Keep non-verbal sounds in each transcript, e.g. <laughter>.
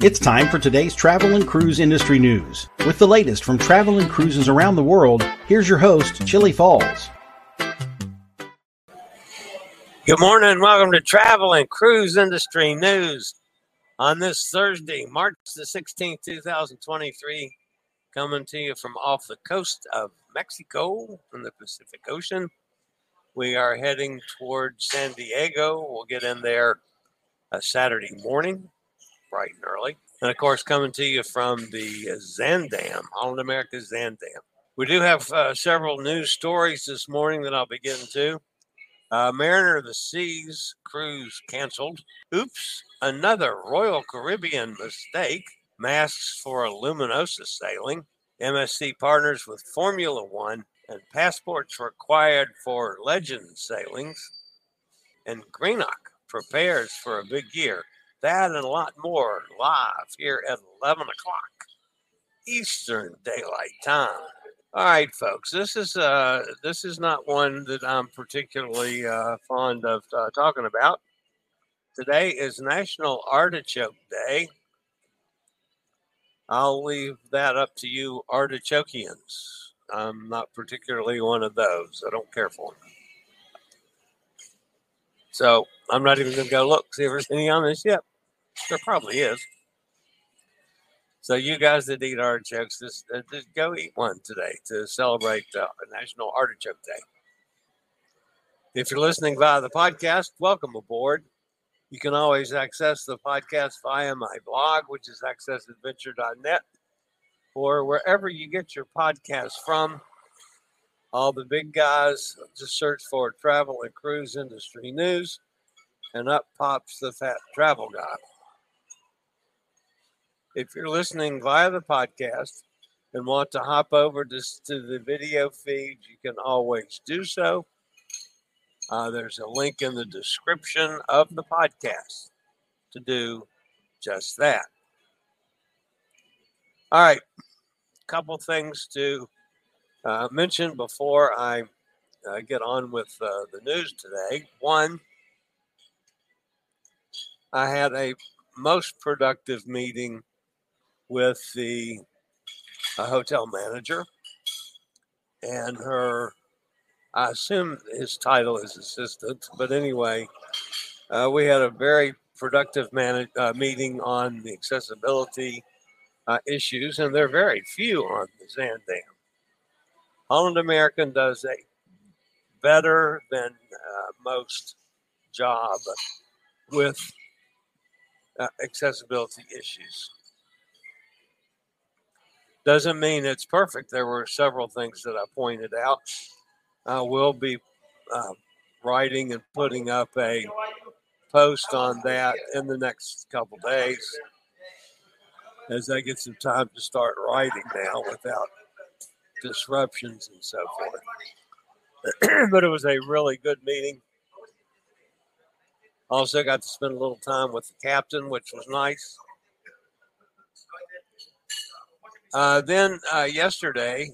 It's time for today's travel and cruise industry news. With the latest from travel and cruises around the world, here's your host, Chillie Falls. Good morning. And welcome to Travel and Cruise Industry News on this Thursday, March the 16th, 2023. Coming to you from off the coast of Mexico in the Pacific Ocean. We are heading towards San Diego. We'll get in there a Saturday morning, bright and early. And of course, coming to you from the Zaandam, Holland America Zaandam. We do have uh, several news stories this morning that I'll be getting to. Uh, Mariner of the Seas cruise canceled. Oops, another Royal Caribbean mistake. Masks for a Luminosa sailing. MSC partners with Formula One and passports required for Legend sailings. And Greenock prepares for a big year. That and a lot more live here at 11 o'clock Eastern Daylight Time. All right, folks. This is uh, this is not one that I'm particularly uh, fond of uh, talking about. Today is National Artichoke Day. I'll leave that up to you, artichokians. I'm not particularly one of those. I don't care for them. So I'm not even going to go look see if there's any on this yet. There probably is. So you guys that eat artichokes, just, uh, just go eat one today to celebrate uh, National Artichoke Day. If you're listening via the podcast, welcome aboard. You can always access the podcast via my blog, which is accessadventure.net, or wherever you get your podcast from. All the big guys just search for travel and cruise industry news, and up pops the fat travel guy. If you're listening via the podcast and want to hop over to, to the video feed, you can always do so. Uh, there's a link in the description of the podcast to do just that. All right, a couple things to uh, mention before I uh, get on with uh, the news today. One, I had a most productive meeting with the uh, hotel manager and her i assume his title is assistant but anyway uh, we had a very productive man- uh, meeting on the accessibility uh, issues and there are very few on the Zaandam. holland american does a better than uh, most job with uh, accessibility issues doesn't mean it's perfect. There were several things that I pointed out. I will be uh, writing and putting up a post on that in the next couple days as I get some time to start writing now without disruptions and so forth. <clears throat> but it was a really good meeting. Also got to spend a little time with the captain, which was nice. Uh, then uh, yesterday,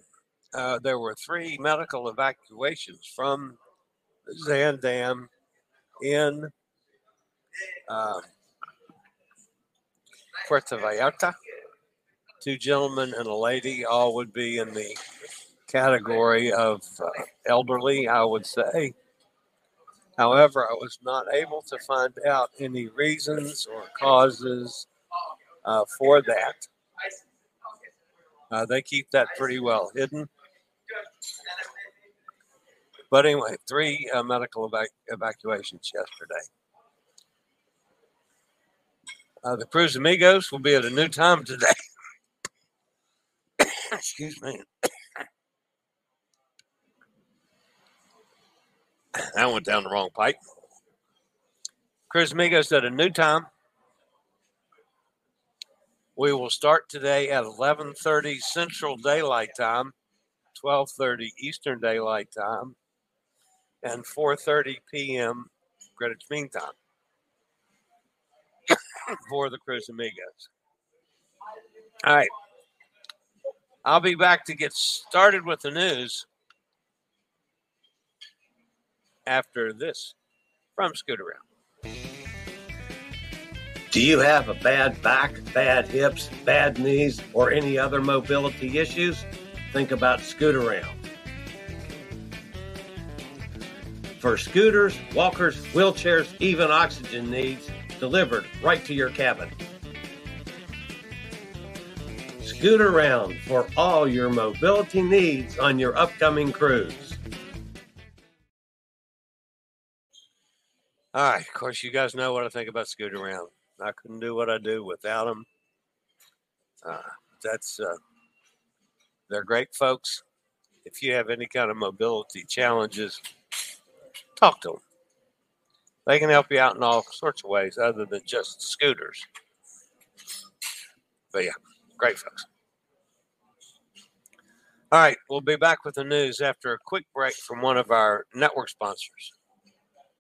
uh, there were three medical evacuations from Zaandam in uh, Puerto Vallarta. Two gentlemen and a lady, all would be in the category of uh, elderly, I would say. However, I was not able to find out any reasons or causes uh, for that. Uh, they keep that pretty well hidden. But anyway, three uh, medical evac- evacuations yesterday. Uh, the Cruise Amigos will be at a new time today. <coughs> Excuse me. That went down the wrong pipe. Cruise Amigos at a new time. We will start today at 11:30 Central Daylight Time, 12:30 Eastern Daylight Time, and 4:30 p.m. Greenwich Mean Time <coughs> for the Cruise Amigos. All right. I'll be back to get started with the news after this from Scootaround. Do you have a bad back, bad hips, bad knees, or any other mobility issues? Think about Scootaround. For scooters, walkers, wheelchairs, even oxygen needs, delivered right to your cabin. Scoot Around for all your mobility needs on your upcoming cruise. All right. Of course, you guys know what I think about Scootaround. I couldn't do what I do without them. Uh, that's uh, they're great folks. If you have any kind of mobility challenges, talk to them. They can help you out in all sorts of ways other than just scooters. But yeah, great folks. All right, we'll be back with the news after a quick break from one of our network sponsors.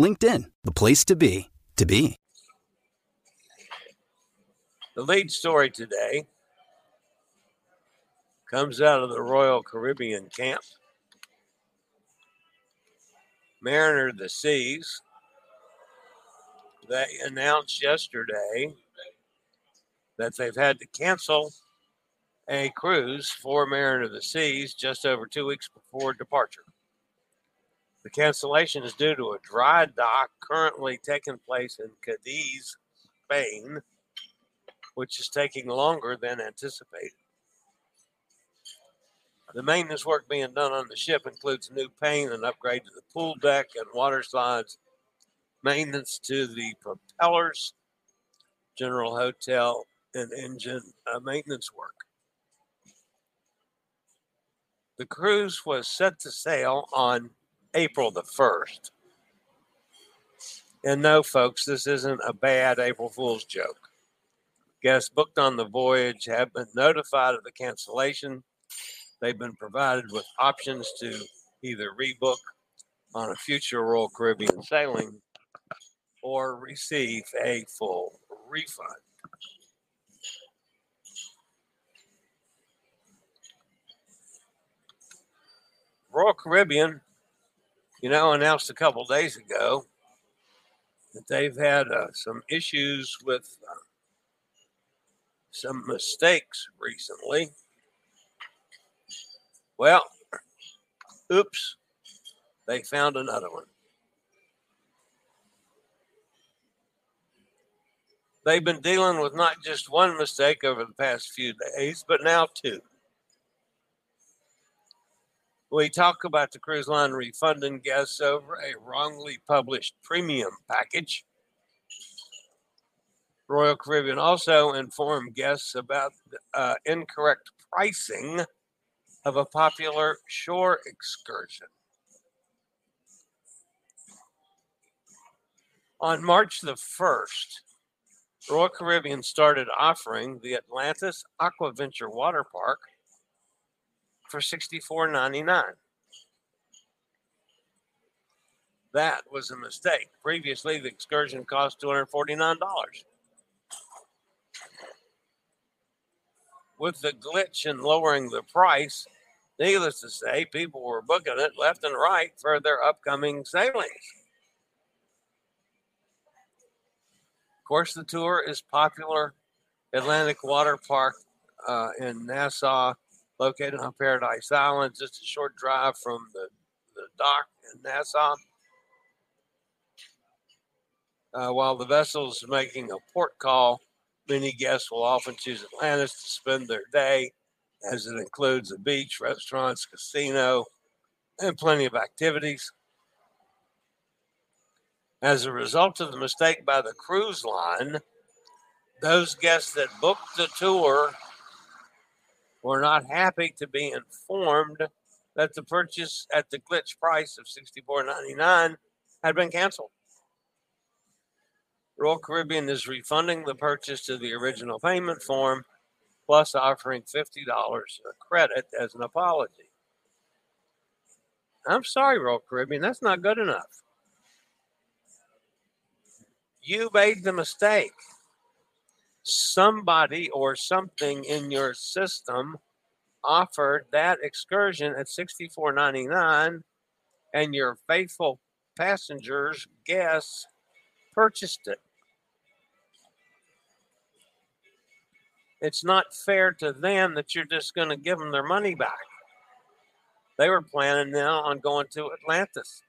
LinkedIn, the place to be, to be. The lead story today comes out of the Royal Caribbean camp. Mariner of the Seas, they announced yesterday that they've had to cancel a cruise for Mariner of the Seas just over two weeks before departure. The cancellation is due to a dry dock currently taking place in Cadiz, Spain, which is taking longer than anticipated. The maintenance work being done on the ship includes new paint and upgrade to the pool deck and water slides, maintenance to the propellers, general hotel, and engine uh, maintenance work. The cruise was set to sail on April the 1st. And no, folks, this isn't a bad April Fool's joke. Guests booked on the voyage have been notified of the cancellation They've been provided with options to either rebook on a future Royal Caribbean sailing or receive a full refund. Royal Caribbean, you know, announced a couple days ago that they've had uh, some issues with uh, some mistakes recently Well, oops, they found another one. They've been dealing with not just one mistake over the past few days, but now two. We talk about the cruise line refunding guests over a wrongly published premium package. Royal Caribbean also informed guests about uh, incorrect pricing of a popular shore excursion. On March the 1st, Royal Caribbean started offering the Atlantis Aquaventure Water Park for $64.99. That was a mistake. Previously, the excursion cost $249. With the glitch in lowering the price, needless to say, people were booking it left and right for their upcoming sailings. Of course, the tour is popular Atlantic Water Park uh, in Nassau located on Paradise Island, just a short drive from the, the dock in Nassau. Uh, while the vessel is making a port call, many guests will often choose Atlantis to spend their day, as it includes a beach, restaurants, casino, and plenty of activities. As a result of the mistake by the cruise line, those guests that booked the tour were not happy to be informed that the purchase at the glitch price of $64.99 had been canceled. Royal Caribbean is refunding the purchase to the original payment form, plus offering $50 credit as an apology. I'm sorry, Royal Caribbean, that's not good enough. You made the mistake somebody or something in your system offered that excursion at $64.99 and your faithful passengers, guests, purchased it. It's not fair to them that you're just going to give them their money back. They were planning now on going to Atlantis.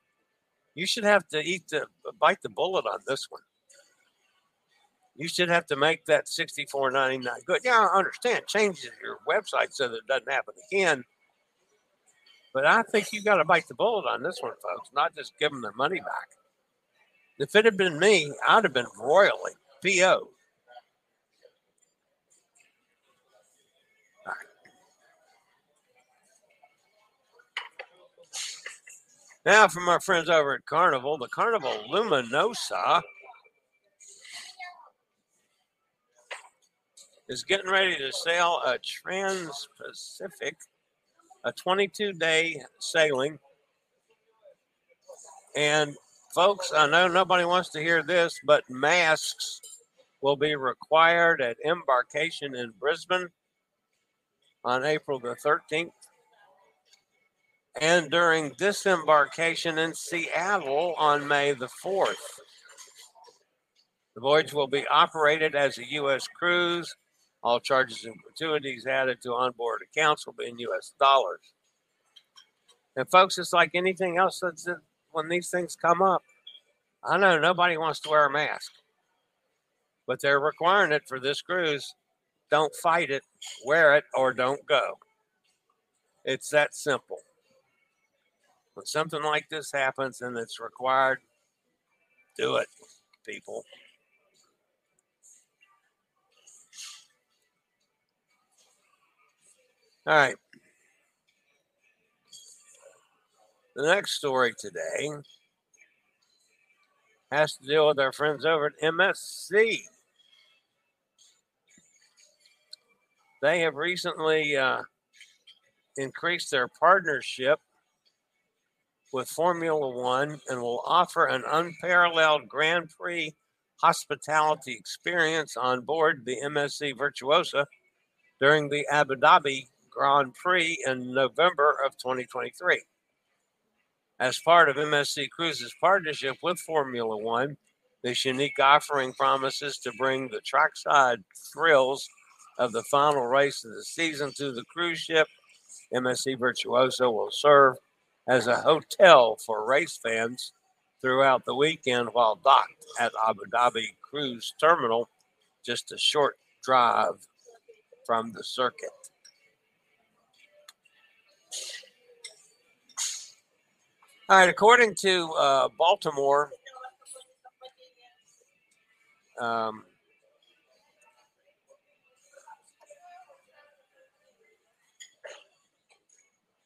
You should have to eat the bite the bullet on this one you should have to make that sixty four ninety nine good. Yeah, I understand. Change your website so that it doesn't happen again. But I think you got to bite the bullet on this one, folks. Not just give them their money back. If it had been me, I'd have been royally PO. Now, from our friends over at Carnival, the Carnival Luminosa is getting ready to sail a Trans Pacific, a 22 day sailing. And folks, I know nobody wants to hear this, but masks will be required at embarkation in Brisbane on April the 13th and during disembarkation in Seattle on May the 4th. The voyage will be operated as a U.S. cruise all charges and gratuities added to onboard accounts will be in U.S. dollars. And folks, it's like anything else that's when these things come up. I know nobody wants to wear a mask, but they're requiring it for this cruise. Don't fight it, wear it, or don't go. It's that simple. When something like this happens and it's required, do it, people. All right. The next story today has to deal with our friends over at MSC. They have recently uh, increased their partnership with Formula One and will offer an unparalleled Grand Prix hospitality experience on board the MSC Virtuosa during the Abu Dhabi Grand Prix in November of 2023. As part of MSC Cruises' partnership with Formula One, this unique offering promises to bring the trackside thrills of the final race of the season to the cruise ship MSC Virtuosa will serve as a hotel for race fans throughout the weekend while docked at Abu Dhabi Cruise Terminal, just a short drive from the circuit. All right, according to uh, Baltimore, um,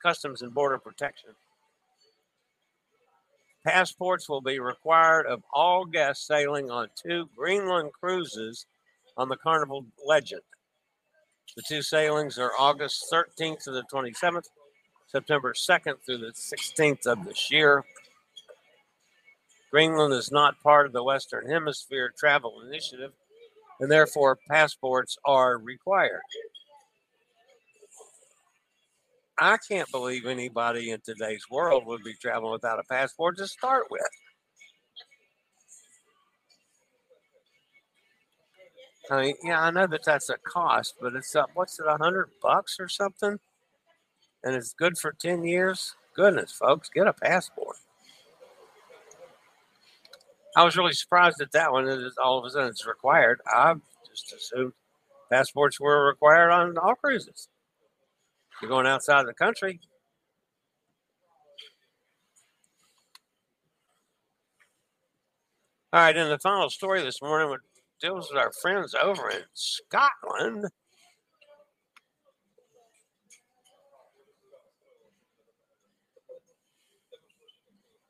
Customs and Border Protection. Passports will be required of all guests sailing on two Greenland cruises on the Carnival Legend. The two sailings are August 13th to the 27th, September 2nd through the 16th of this year. Greenland is not part of the Western Hemisphere Travel Initiative, and therefore passports are required. I can't believe anybody in today's world would be traveling without a passport to start with. I mean, yeah, I know that that's a cost, but it's up, what's it, a hundred bucks or something? And it's good for 10 years? Goodness, folks, get a passport. I was really surprised at that one. That all of a sudden it's required. I just assumed passports were required on all cruises. You're going outside the country. All right, and the final story this morning deals with our friends over in Scotland.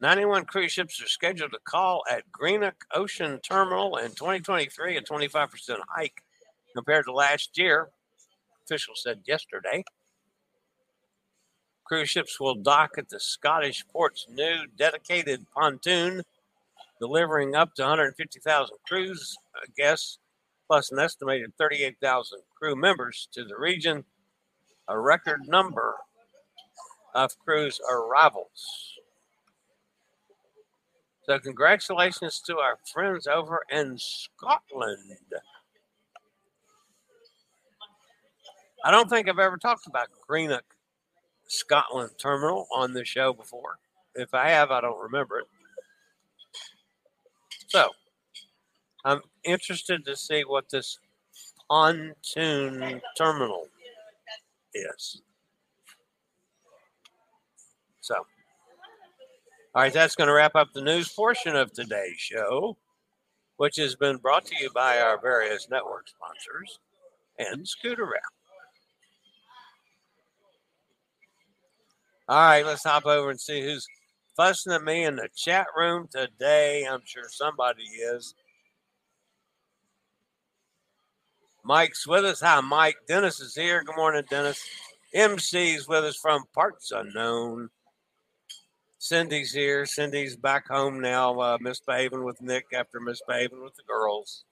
Ninety-one cruise ships are scheduled to call at Greenock Ocean Terminal in 2023, a 25% hike compared to last year. Officials said yesterday. Cruise ships will dock at the Scottish port's new dedicated pontoon, delivering up to 150,000 cruise uh, guests, plus an estimated 38,000 crew members to the region, a record number of cruise arrivals. So, congratulations to our friends over in Scotland. I don't think I've ever talked about Greenock Scotland terminal on the show before. If I have, I don't remember it. So I'm interested to see what this pontoon terminal is. So, all right, that's going to wrap up the news portion of today's show, which has been brought to you by our various network sponsors and Scootaround. All right, let's hop over and see who's fussing at me in the chat room today. I'm sure somebody is. Mike's with us. Hi, Mike. Dennis is here. Good morning, Dennis. MC's with us from Parts Unknown. Cindy's here. Cindy's back home now, uh, misbehaving with Nick after misbehaving with the girls.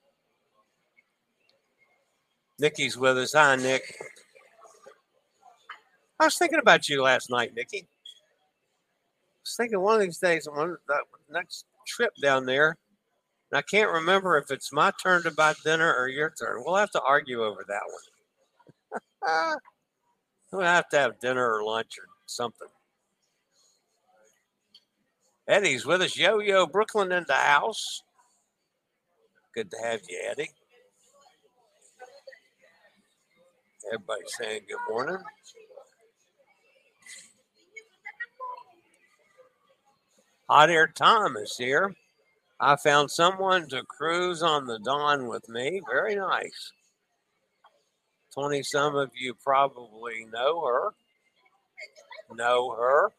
Nikki's with us. Hi, Nick. I was thinking about you last night, Nikki. I was thinking one of these days, one that next trip down there, and I can't remember if it's my turn to buy dinner or your turn. We'll have to argue over that one. <laughs> we'll have to have dinner or lunch or something. Eddie's with us. Yo Yo Brooklyn in the house. Good to have you, Eddie. Everybody saying good morning. Hot Air Tom is here. I found someone to cruise on the Dawn with me. Very nice. 20 some of you probably know her. Know her.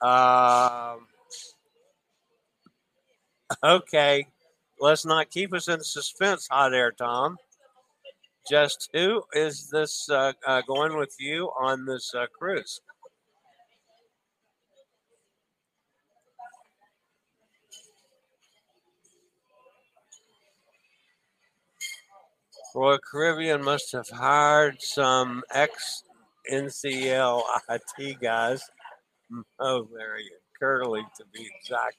Um, okay. Let's not keep us in suspense, Hot Air Tom. Just who is this uh, uh, going with you on this uh, cruise? Royal Caribbean must have hired some ex NCL IT guys. <laughs> Oh, very curly to be exact.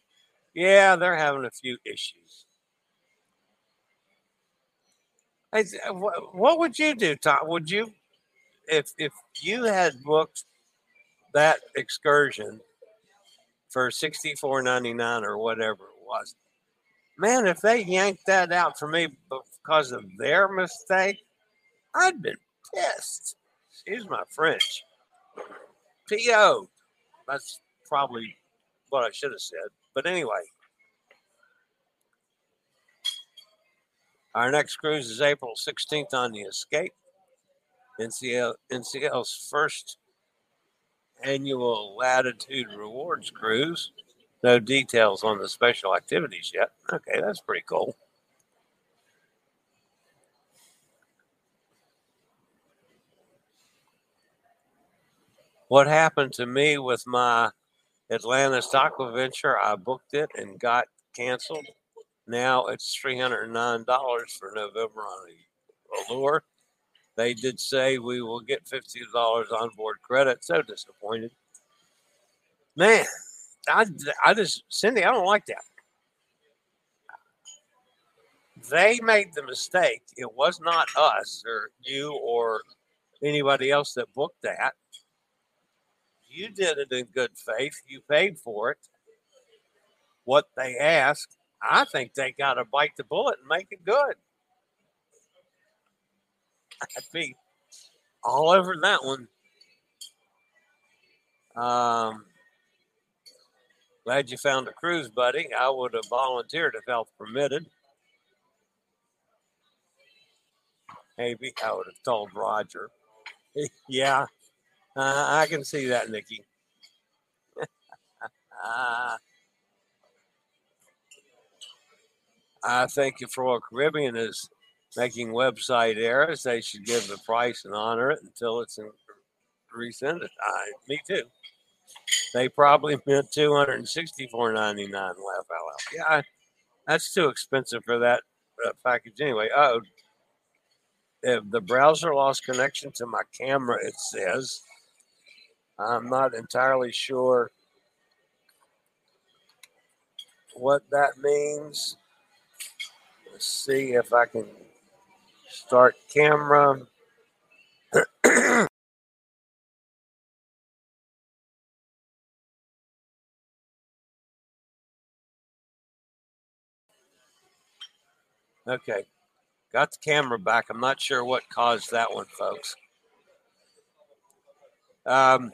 Yeah, they're having a few issues. Hey, uh, what would you do, Tom? Would you if if you had booked that excursion for sixty four ninety nine or whatever it was, man, if they yanked that out for me because of their mistake, I'd been pissed. Excuse my French. PO. That's probably what I should have said. But anyway, our next cruise is April 16th on the Escape. NCL, NCL's first annual Latitude Rewards cruise. No details on the special activities yet. Okay, that's pretty cool. What happened to me with my Atlantis Aquaventure? I booked it and got canceled. Now it's $309 for November on Allure. They did say we will get $50 on board credit. So disappointed. Man, I, I just, Cindy, I don't like that. They made the mistake. It was not us or you or anybody else that booked that. You did it in good faith. You paid for it. What they asked, I think they got to bite the bullet and make it good. I'd be all over that one. Um, glad you found a cruise, buddy. I would have volunteered if health permitted. Maybe I would have told Roger. <laughs> yeah, uh, I can see that, Nikki. uh, <laughs> I think if Royal Caribbean is making website errors, they should give the price and honor it until it's in, rescinded. I, me too. They probably <laughs> meant two hundred and sixty-four ninety-nine. Laugh out loud. Yeah, that's too expensive for that uh, package anyway. Oh, if the browser lost connection to my camera, it says. I'm not entirely sure what that means. Let's see if I can Start camera. <coughs> okay. Got the camera back. I'm not sure what caused that one, folks. Um,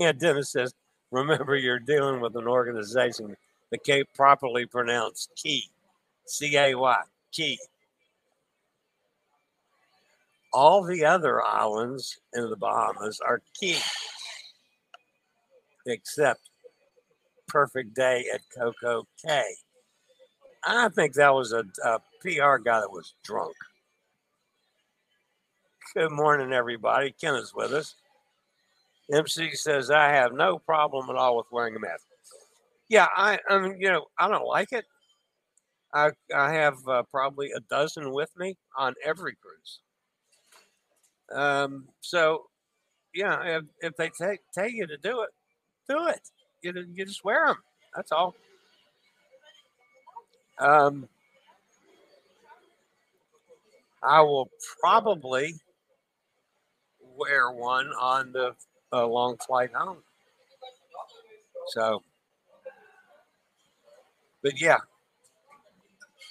yeah, Dennis says, remember you're dealing with an organization that can't properly pronounce Key, C A Y, Key. All the other islands in the Bahamas are Key, except Perfect Day at Coco Cay. I think that was a, a PR guy that was drunk. Good morning, everybody. Ken is with us. MC says, I have no problem at all with wearing a mask. Yeah, I, I mean, you know, I don't like it. I I have uh, probably a dozen with me on every cruise. Um, so, yeah, if, if they tell you to do it, do it. You you just wear them. That's all. Um, I will probably wear one on the uh, long flight home. So but yeah,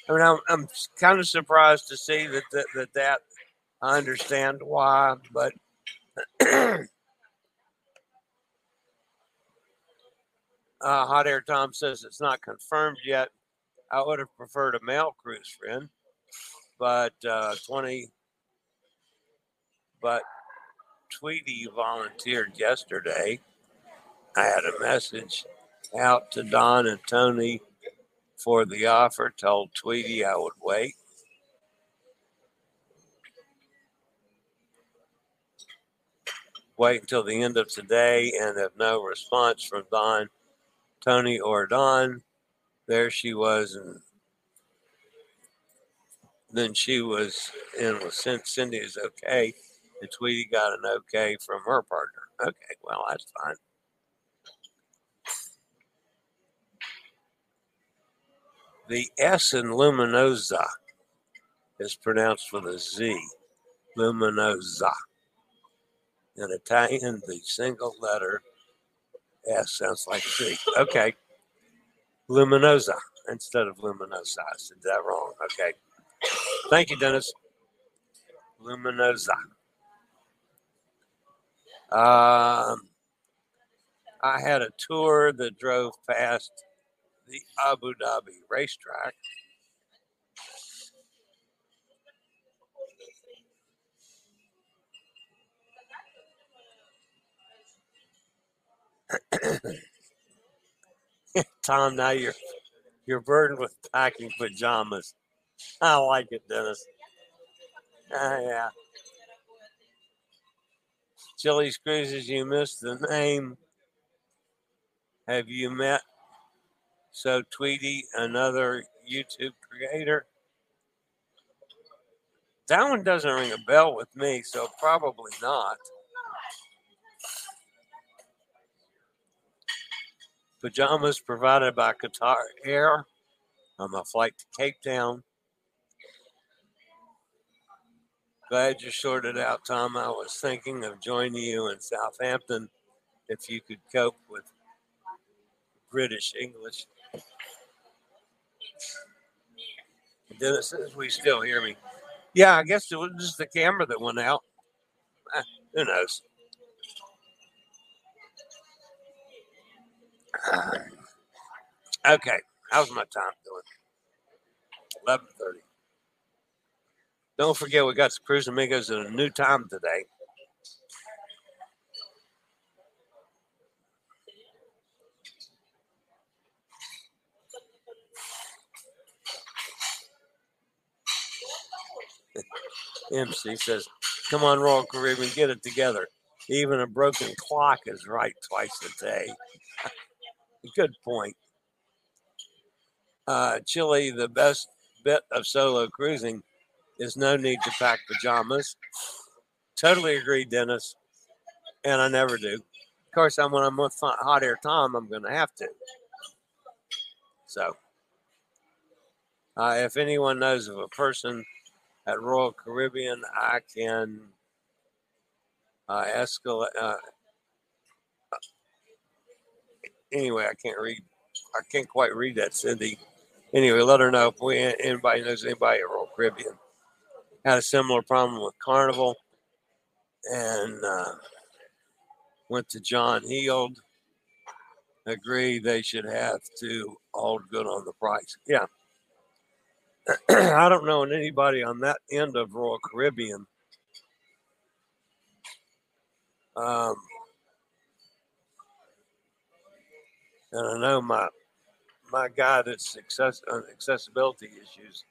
I mean, I'm, I'm kind of surprised to see that that, that, that I understand why, but <clears throat> uh, Hot Air Tom says it's not confirmed yet. I would have preferred a male cruise friend, but uh, 20, but Tweety volunteered yesterday. I had a message out to Don and Tony for the offer, told Tweety I would wait. Wait until the end of today, and if no response from Don, Tony, or Don, there she was, and then she was in with Cindy is okay. And Tweety got an okay from her partner. Okay, well, that's fine. The S in luminosa is pronounced with a Z. Luminosa. In Italian, the single letter S sounds like Z. Okay. Luminosa instead of luminosa. I said that wrong. Okay. Thank you, Dennis. Luminosa. Um, I had a tour that drove past the Abu Dhabi racetrack. <coughs> Tom, now you're you're burdened with packing pajamas. I like it, Dennis. Uh, yeah. Chillie's Cruises, you missed the name. Have you met So Tweety, another YouTube creator? That one doesn't ring a bell with me, so probably not. Pajamas provided by Qatar Air on my flight to Cape Town. Glad you sorted out, Tom. I was thinking of joining you in Southampton if you could cope with British English. Dennis says, We still hear me. Yeah, I guess it was just the camera that went out. Eh, who knows? okay, how's my time doing? Eleven thirty. Don't forget, we got some Cruise Amigos at a new time today. MC says, Come on, Royal Caribbean, get it together. Even a broken clock is right twice a day. <laughs> Good point. Uh, Chillie, the best bit of solo cruising is no need to pack pajamas. Totally agree, Dennis. And I never do. Of course, I'm when I'm with Hot Air Tom, I'm going to have to. So, uh, if anyone knows of a person at Royal Caribbean, I can uh, escalate. Uh, anyway, I can't read. I can't quite read that, Cindy. Anyway, let her know if we anybody knows anybody at Royal Caribbean had a similar problem with Carnival, and uh, went to John Heald. Agreed they should have to hold good on the price. Yeah. <clears throat> I don't know anybody on that end of Royal Caribbean. Um, and I know my my guy that's access, on accessibility issues,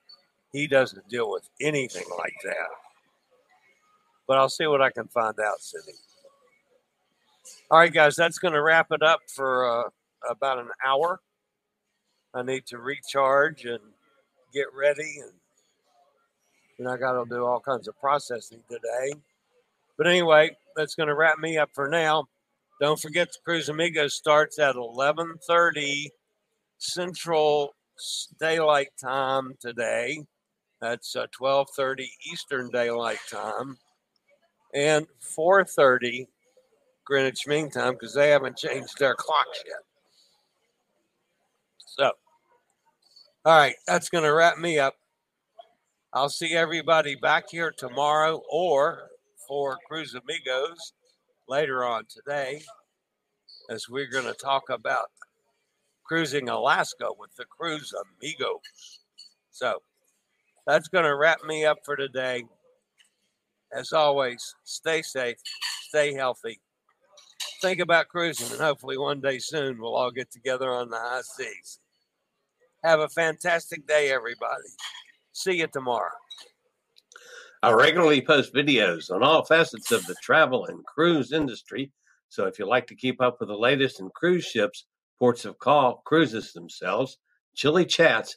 he doesn't deal with anything like that. But I'll see what I can find out, Cindy. All right, guys, that's going to wrap it up for uh, about an hour. I need to recharge and get ready, and I got to do all kinds of processing today. But anyway, that's going to wrap me up for now. Don't forget the Cruise Amigos starts at 11:30 Central Daylight Time today. That's uh, 12:30 Eastern Daylight Time and 4:30 Greenwich Mean Time because they haven't changed their clocks yet. So, all right, that's going to wrap me up. I'll see everybody back here tomorrow or for Cruise Amigos later on today as we're going to talk about cruising Alaska with the Cruise Amigos. So that's going to wrap me up for today. As always, stay safe, stay healthy. Think about cruising, and hopefully one day soon we'll all get together on the high seas. Have a fantastic day, everybody. See you tomorrow. I regularly post videos on all facets of the travel and cruise industry. So if you'd like to keep up with the latest in cruise ships, ports of call, cruises themselves, Chillie Chats,